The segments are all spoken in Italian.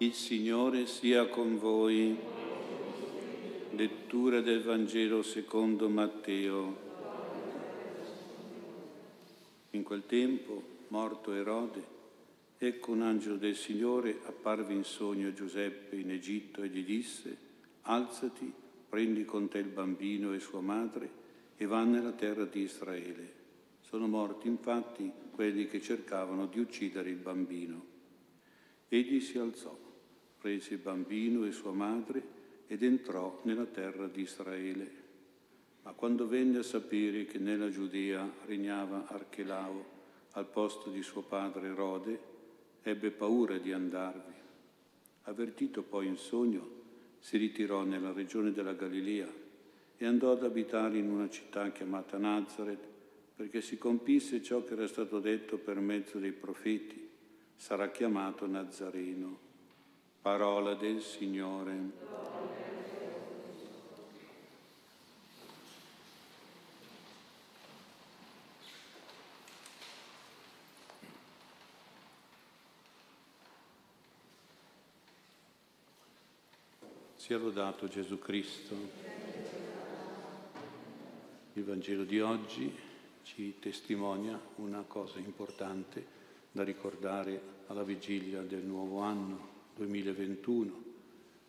Il Signore sia con voi. Lettura del Vangelo secondo Matteo. In quel tempo, morto Erode, ecco un angelo del Signore apparve in sogno a Giuseppe in Egitto e gli disse, alzati, prendi con te il bambino e sua madre e va nella terra di Israele. Sono morti infatti quelli che cercavano di uccidere il bambino. Egli si alzò prese bambino e sua madre ed entrò nella terra di Israele. Ma quando venne a sapere che nella Giudea regnava Archelao al posto di suo padre Erode, ebbe paura di andarvi. Avvertito poi in sogno, si ritirò nella regione della Galilea e andò ad abitare in una città chiamata Nazareth, perché si compisse ciò che era stato detto per mezzo dei profeti, sarà chiamato Nazareno Parola del Signore. Sia lodato Gesù Cristo. Il Vangelo di oggi ci testimonia una cosa importante da ricordare alla vigilia del nuovo anno, 2021,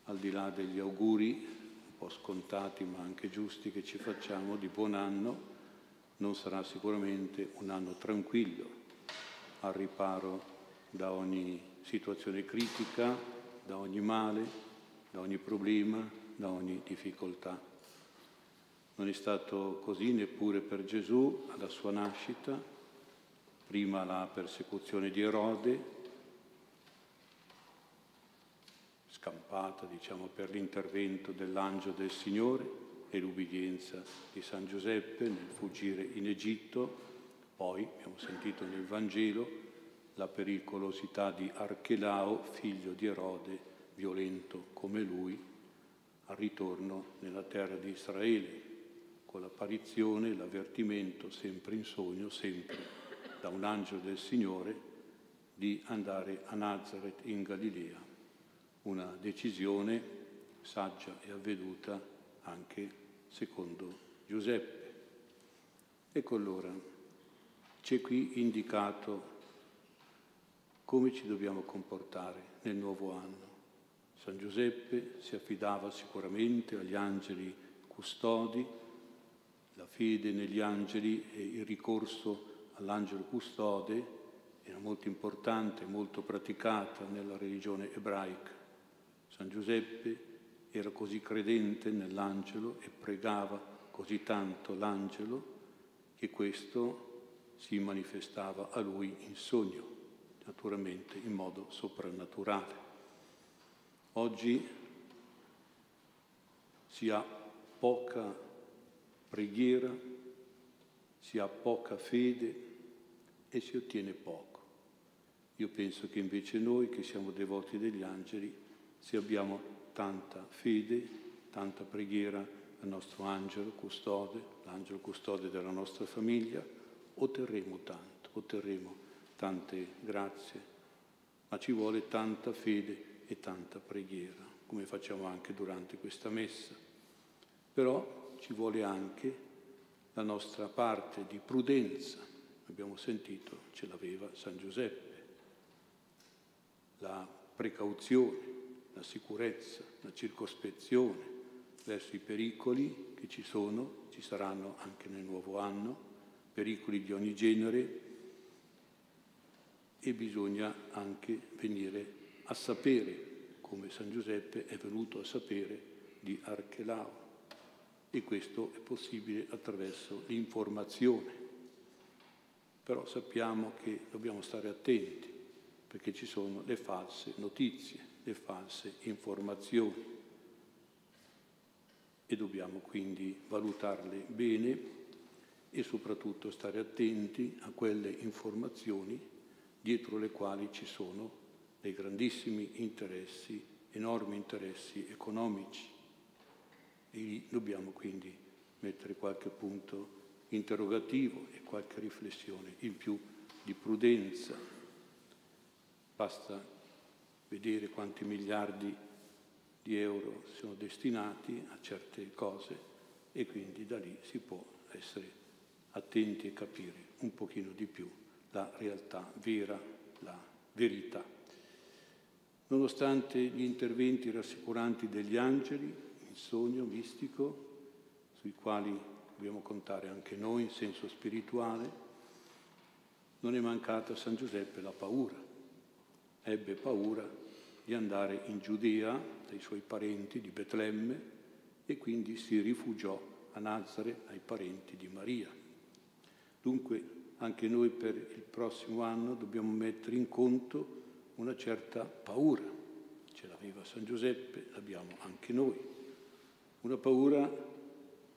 al di là degli auguri un po' scontati ma anche giusti che ci facciamo di buon anno, non sarà sicuramente un anno tranquillo, al riparo da ogni situazione critica, da ogni male, da ogni problema, da ogni difficoltà. Non è stato così neppure per Gesù alla sua nascita, prima la persecuzione di Erode, scampata diciamo, per l'intervento dell'angelo del Signore e l'ubbidienza di San Giuseppe nel fuggire in Egitto, poi abbiamo sentito nel Vangelo la pericolosità di Archelao, figlio di Erode, violento come lui, al ritorno nella terra di Israele, con l'apparizione, l'avvertimento, sempre in sogno, sempre da un angelo del Signore, di andare a Nazareth in Galilea una decisione saggia e avveduta anche secondo Giuseppe. Ecco allora, c'è qui indicato come ci dobbiamo comportare nel nuovo anno. San Giuseppe si affidava sicuramente agli angeli custodi, la fede negli angeli e il ricorso all'angelo custode era molto importante, molto praticata nella religione ebraica. San Giuseppe era così credente nell'angelo e pregava così tanto l'angelo che questo si manifestava a lui in sogno, naturalmente in modo soprannaturale. Oggi si ha poca preghiera, si ha poca fede e si ottiene poco. Io penso che invece noi che siamo devoti degli angeli se abbiamo tanta fede, tanta preghiera al nostro angelo custode, l'angelo custode della nostra famiglia, otterremo tanto, otterremo tante grazie, ma ci vuole tanta fede e tanta preghiera, come facciamo anche durante questa messa. Però ci vuole anche la nostra parte di prudenza, abbiamo sentito, ce l'aveva San Giuseppe, la precauzione, la sicurezza, la circospezione verso i pericoli che ci sono, ci saranno anche nel nuovo anno, pericoli di ogni genere e bisogna anche venire a sapere, come San Giuseppe è venuto a sapere di Archelao. E questo è possibile attraverso l'informazione. Però sappiamo che dobbiamo stare attenti perché ci sono le false notizie le false informazioni e dobbiamo quindi valutarle bene e soprattutto stare attenti a quelle informazioni dietro le quali ci sono dei grandissimi interessi, enormi interessi economici. E dobbiamo quindi mettere qualche punto interrogativo e qualche riflessione in più di prudenza. Basta vedere quanti miliardi di euro sono destinati a certe cose e quindi da lì si può essere attenti e capire un pochino di più la realtà vera, la verità. Nonostante gli interventi rassicuranti degli angeli, il sogno mistico, sui quali dobbiamo contare anche noi in senso spirituale, non è mancata a San Giuseppe la paura. Ebbe paura di andare in Giudea dai suoi parenti di Betlemme e quindi si rifugiò a Nazare ai parenti di Maria. Dunque anche noi per il prossimo anno dobbiamo mettere in conto una certa paura. Ce l'aveva San Giuseppe, l'abbiamo anche noi. Una paura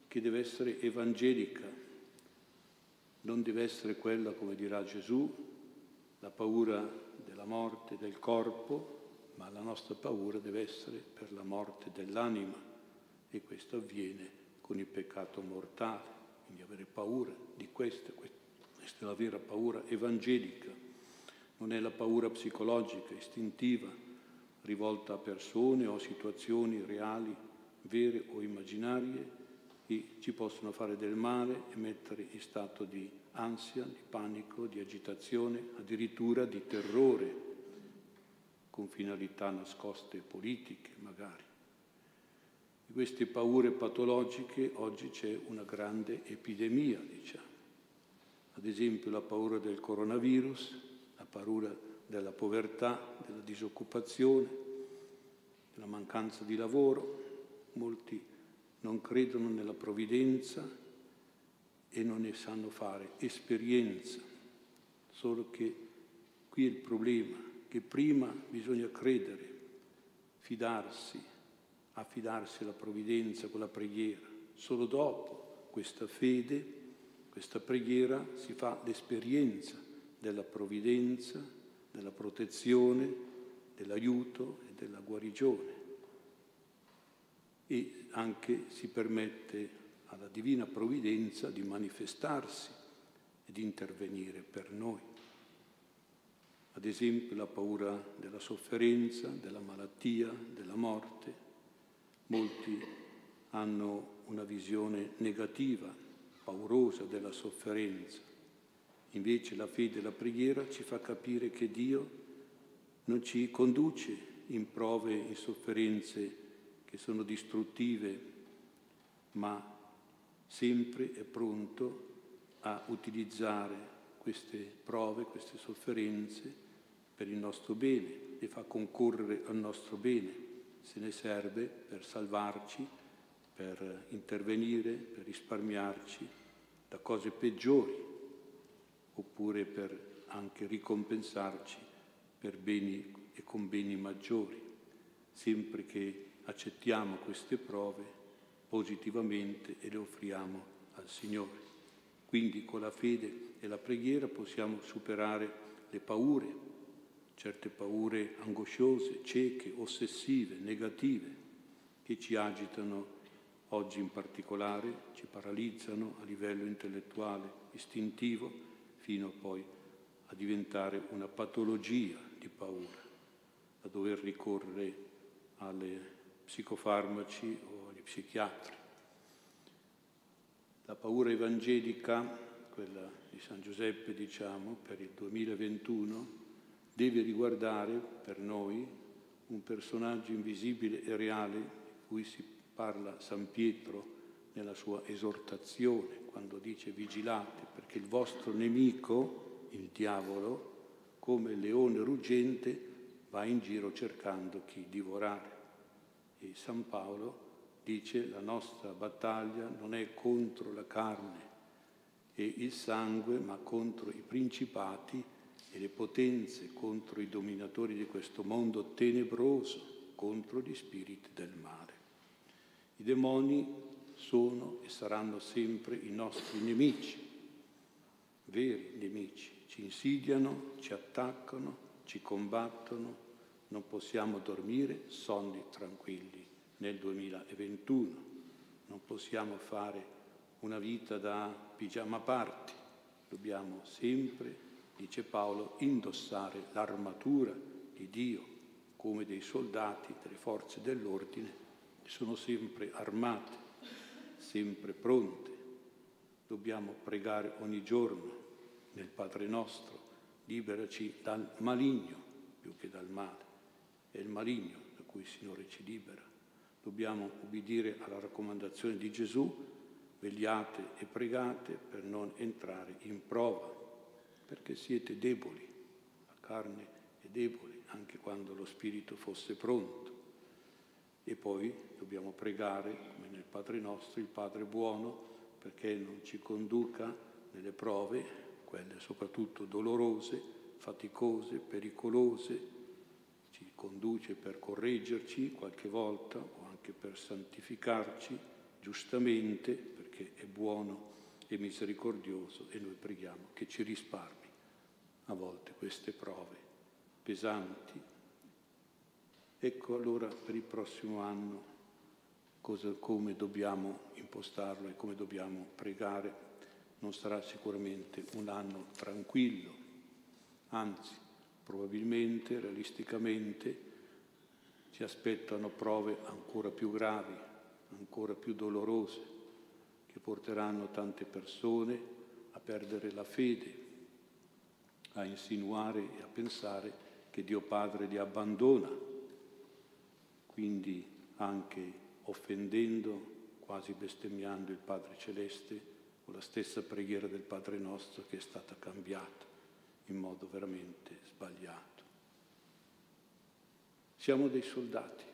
che deve essere evangelica, non deve essere quella, come dirà Gesù, la paura della morte del corpo, ma la nostra paura deve essere per la morte dell'anima e questo avviene con il peccato mortale, quindi avere paura di questo, questa è la vera paura evangelica, non è la paura psicologica, istintiva, rivolta a persone o situazioni reali, vere o immaginarie, che ci possono fare del male e mettere in stato di ansia, di panico, di agitazione, addirittura di terrore, con finalità nascoste politiche magari. Di queste paure patologiche oggi c'è una grande epidemia, diciamo. Ad esempio la paura del coronavirus, paura della povertà, della disoccupazione, della mancanza di lavoro. Molti non credono nella provvidenza e non ne sanno fare esperienza. Solo che qui è il problema, che prima bisogna credere, fidarsi, affidarsi alla provvidenza con la preghiera. Solo dopo questa fede, questa preghiera si fa l'esperienza della provvidenza, della protezione, dell'aiuto e della guarigione. E anche si permette alla divina provvidenza di manifestarsi e di intervenire per noi. Ad esempio la paura della sofferenza, della malattia, della morte. Molti hanno una visione negativa, paurosa della sofferenza Invece la fede e la preghiera ci fa capire che Dio non ci conduce in prove, in sofferenze che sono distruttive, ma sempre è pronto a utilizzare queste prove, queste sofferenze per il nostro bene, le fa concorrere al nostro bene, se ne serve per salvarci, per intervenire, per risparmiarci da cose peggiori oppure per anche ricompensarci per beni e con beni maggiori, sempre che accettiamo queste prove positivamente e le offriamo al Signore. Quindi con la fede e la preghiera possiamo superare le paure, certe paure angosciose, cieche, ossessive, negative, che ci agitano oggi in particolare, ci paralizzano a livello intellettuale, istintivo, fino poi a diventare una patologia di paura, a dover ricorrere alle psicofarmaci agli psichiatri. La paura evangelica, quella di San Giuseppe, diciamo, per il 2021, deve riguardare per noi un personaggio invisibile e reale di cui si parla San Pietro nella sua esortazione, quando dice vigilate, perché il vostro nemico, il diavolo, come il leone ruggente, va in giro cercando chi divorare. E San Paolo dice la nostra battaglia non è contro la carne e il sangue, ma contro i principati e le potenze, contro i dominatori di questo mondo tenebroso, contro gli spiriti del male. I demoni sono e saranno sempre i nostri nemici, veri nemici. Ci insidiano, ci attaccano, ci combattono, non possiamo dormire sonni tranquilli nel 2021, non possiamo fare una vita da pigiama party, dobbiamo sempre, dice Paolo, indossare l'armatura di Dio come dei soldati delle forze dell'ordine che sono sempre armate, sempre pronte. Dobbiamo pregare ogni giorno nel Padre nostro, liberaci dal maligno più che dal male. È il maligno da cui il Signore ci libera. Dobbiamo ubbidire alla raccomandazione di Gesù, vegliate e pregate per non entrare in prova, perché siete deboli, la carne è debole, anche quando lo spirito fosse pronto. E poi dobbiamo pregare, come nel Padre nostro, il Padre buono, perché non ci conduca nelle prove, quelle soprattutto dolorose, faticose, pericolose, ci conduce per correggerci qualche volta o anche per santificarci giustamente, perché è buono e misericordioso e noi preghiamo che ci risparmi a volte queste prove pesanti. Ecco allora per il prossimo anno cosa, come dobbiamo impostarlo e come dobbiamo pregare. Non sarà sicuramente un anno tranquillo, anzi probabilmente, realisticamente, ci aspettano prove ancora più gravi, ancora più dolorose, che porteranno tante persone a perdere la fede, a insinuare e a pensare che Dio Padre li abbandona, quindi anche offendendo, quasi bestemmiando il Padre Celeste, con la stessa preghiera del Padre nostro che è stata cambiata in modo veramente sbagliato. Siamo dei soldati.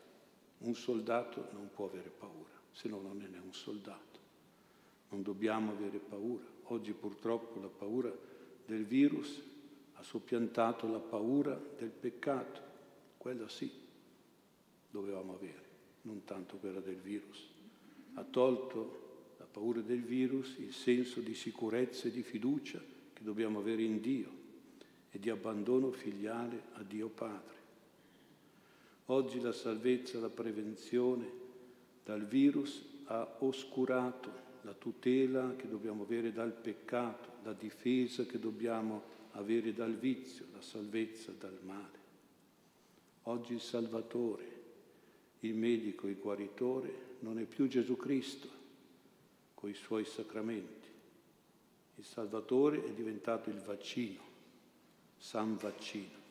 Un soldato non può avere paura, se no non è un soldato. Non dobbiamo avere paura. Oggi purtroppo la paura del virus ha soppiantato la paura del peccato. Quella sì, dovevamo avere, non tanto quella del virus. Ha tolto la paura del virus il senso di sicurezza e di fiducia che dobbiamo avere in Dio e di abbandono filiale a Dio Padre. Oggi la salvezza, la prevenzione dal virus ha oscurato la tutela che dobbiamo avere dal peccato, la difesa che dobbiamo avere dal vizio, la salvezza dal male. Oggi il Salvatore, il medico, il guaritore non è più Gesù Cristo con i suoi sacramenti. Il Salvatore è diventato il vaccino, San Vaccino.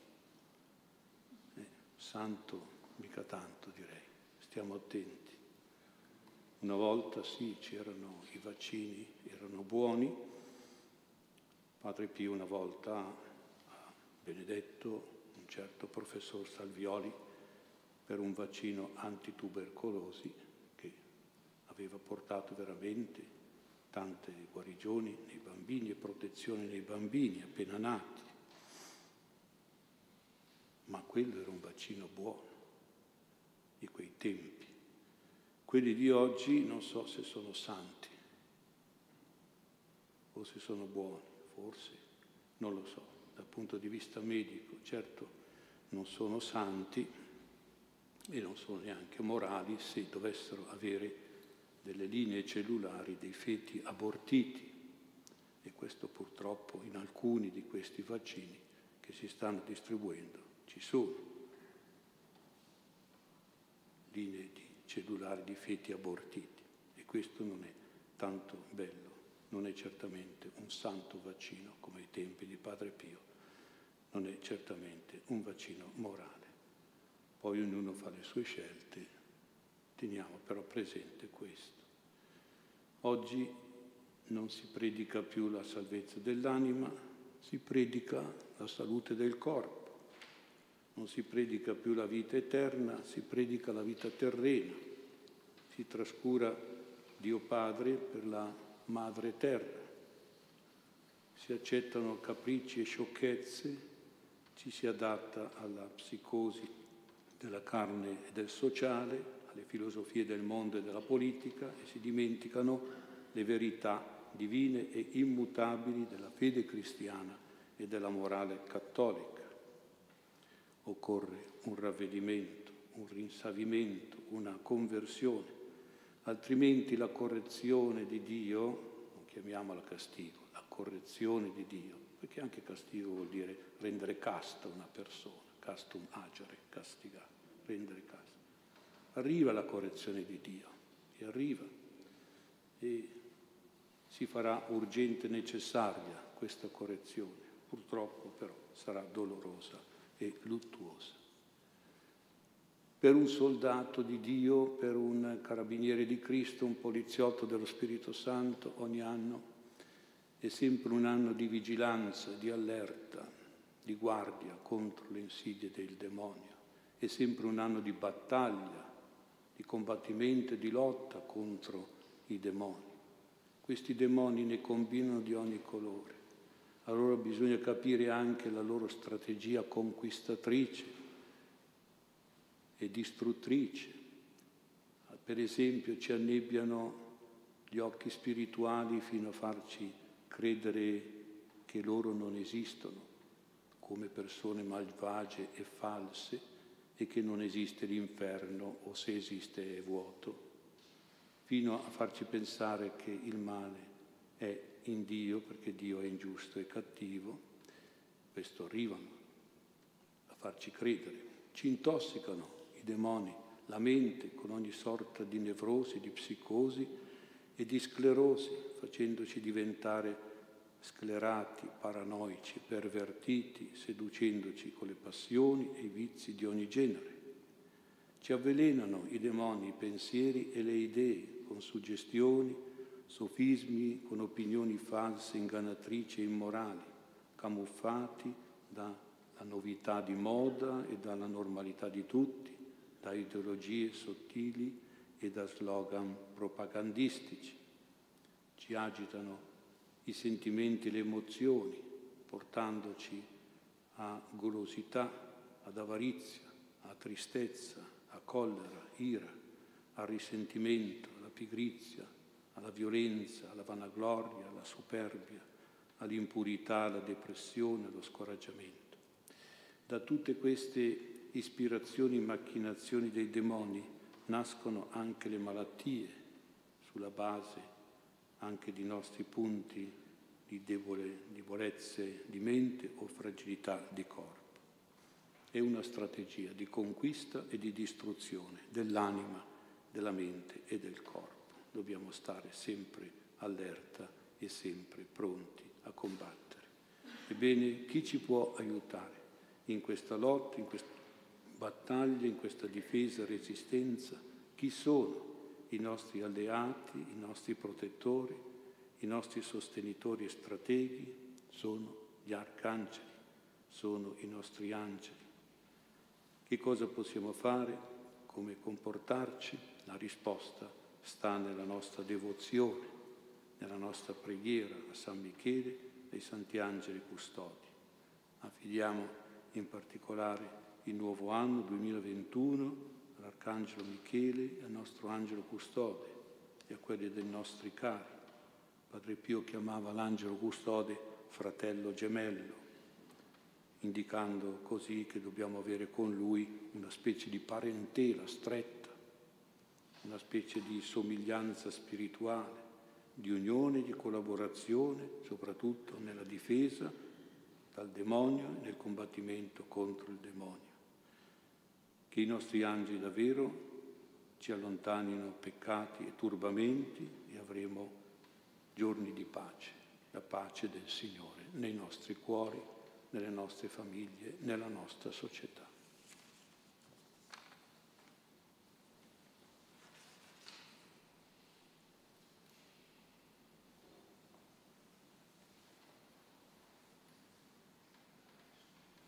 Santo mica tanto direi, stiamo attenti. Una volta sì, c'erano i vaccini, erano buoni. Padre Pio una volta ha benedetto un certo professor Salvioli per un vaccino antitubercolosi che aveva portato veramente tante guarigioni nei bambini e protezione nei bambini appena nati. Quello era un vaccino buono di quei tempi. Quelli di oggi non so se sono santi o se sono buoni, forse, non lo so, dal punto di vista medico, certo non sono santi e non sono neanche morali se dovessero avere delle linee cellulari dei feti abortiti e questo purtroppo in alcuni di questi vaccini che si stanno distribuendo ci sono linee di cellulari di feti abortiti e questo non è tanto bello, non è certamente un santo vaccino come ai tempi di Padre Pio, non è certamente un vaccino morale. Poi ognuno fa le sue scelte, teniamo però presente questo. Oggi non si predica più la salvezza dell'anima, si predica la salute del corpo non si predica più la vita eterna, si predica la vita terrena, si trascura Dio Padre per la Madre Terra, si accettano capricci e sciocchezze, ci si adatta alla psicosi della carne e del sociale, alle filosofie del mondo e della politica e si dimenticano le verità divine e immutabili della fede cristiana e della morale cattolica occorre un ravvedimento, un rinsavimento, una conversione, altrimenti la correzione di Dio, non chiamiamola castigo, la correzione di Dio, perché anche castigo vuol dire rendere casta una persona, castum agere, castigare, prendere casa. Arriva la correzione di Dio, e arriva, e si farà urgente e necessaria questa correzione. Purtroppo però sarà dolorosa e luttuosa. Per un soldato di Dio, per un carabiniere di Cristo, un poliziotto dello Spirito Santo, ogni anno è sempre un anno di vigilanza, di allerta, di guardia contro le insidie del demonio. È sempre un anno di battaglia, di combattimento e di lotta contro i demoni. Questi demoni ne combinano di ogni colore. Allora bisogna capire anche la loro strategia conquistatrice e distruttrice. Per esempio ci annebbiano gli occhi spirituali fino a farci credere che loro non esistono come persone malvagie e false e che non esiste l'inferno o se esiste è vuoto, fino a farci pensare che il male è in Dio perché Dio è ingiusto e cattivo. Questo arrivano a farci credere, ci intossicano i demoni, la mente con ogni sorta di nevrosi, di psicosi e di sclerosi, facendoci diventare sclerati, paranoici, pervertiti, seducendoci con le passioni e i vizi di ogni genere. Ci avvelenano i demoni, i pensieri e le idee con suggestioni, sofismi, con opinioni false, ingannatrici e immorali, camuffati dalla novità di moda e dalla normalità di tutti, da ideologie sottili e da slogan propagandistici. Ci agitano i sentimenti e le emozioni, portandoci a golosità, ad avarizia, a tristezza, a collera, ira, al risentimento, alla pigrizia, alla violenza, alla vanagloria, alla superbia, all'impurità, alla depressione, allo scoraggiamento. Da tutte queste ispirazioni e macchinazioni dei demoni nascono anche le malattie sulla base anche di nostri punti di debole, debolezze di mente o fragilità di corpo. È una strategia di conquista e di distruzione dell'anima, della mente e del corpo. Dobbiamo stare sempre allerta e sempre pronti a combattere. Ebbene, chi ci può aiutare in questa lotta, in questa battaglia, in questa difesa resistenza? Chi sono? i nostri alleati, i nostri protettori, i nostri sostenitori e strateghi sono gli arcangeli, sono i nostri angeli. Che cosa possiamo fare? Come comportarci? La risposta sta nella nostra devozione, nella nostra preghiera a San Michele e ai Santi Angeli Custodi. Affidiamo in particolare il nuovo anno 2021 all'Arcangelo Michele, al nostro angelo custode e a quelli dei nostri cari. Padre Pio chiamava l'angelo custode fratello gemello, indicando così che dobbiamo avere con lui una specie di parentela stretta, una specie di somiglianza spirituale, di unione, di collaborazione, soprattutto nella difesa dal demonio e nel combattimento contro il demonio che i nostri angeli davvero ci allontanino peccati e turbamenti e avremo giorni di pace, la pace del Signore nei nostri cuori, nelle nostre famiglie, nella nostra società.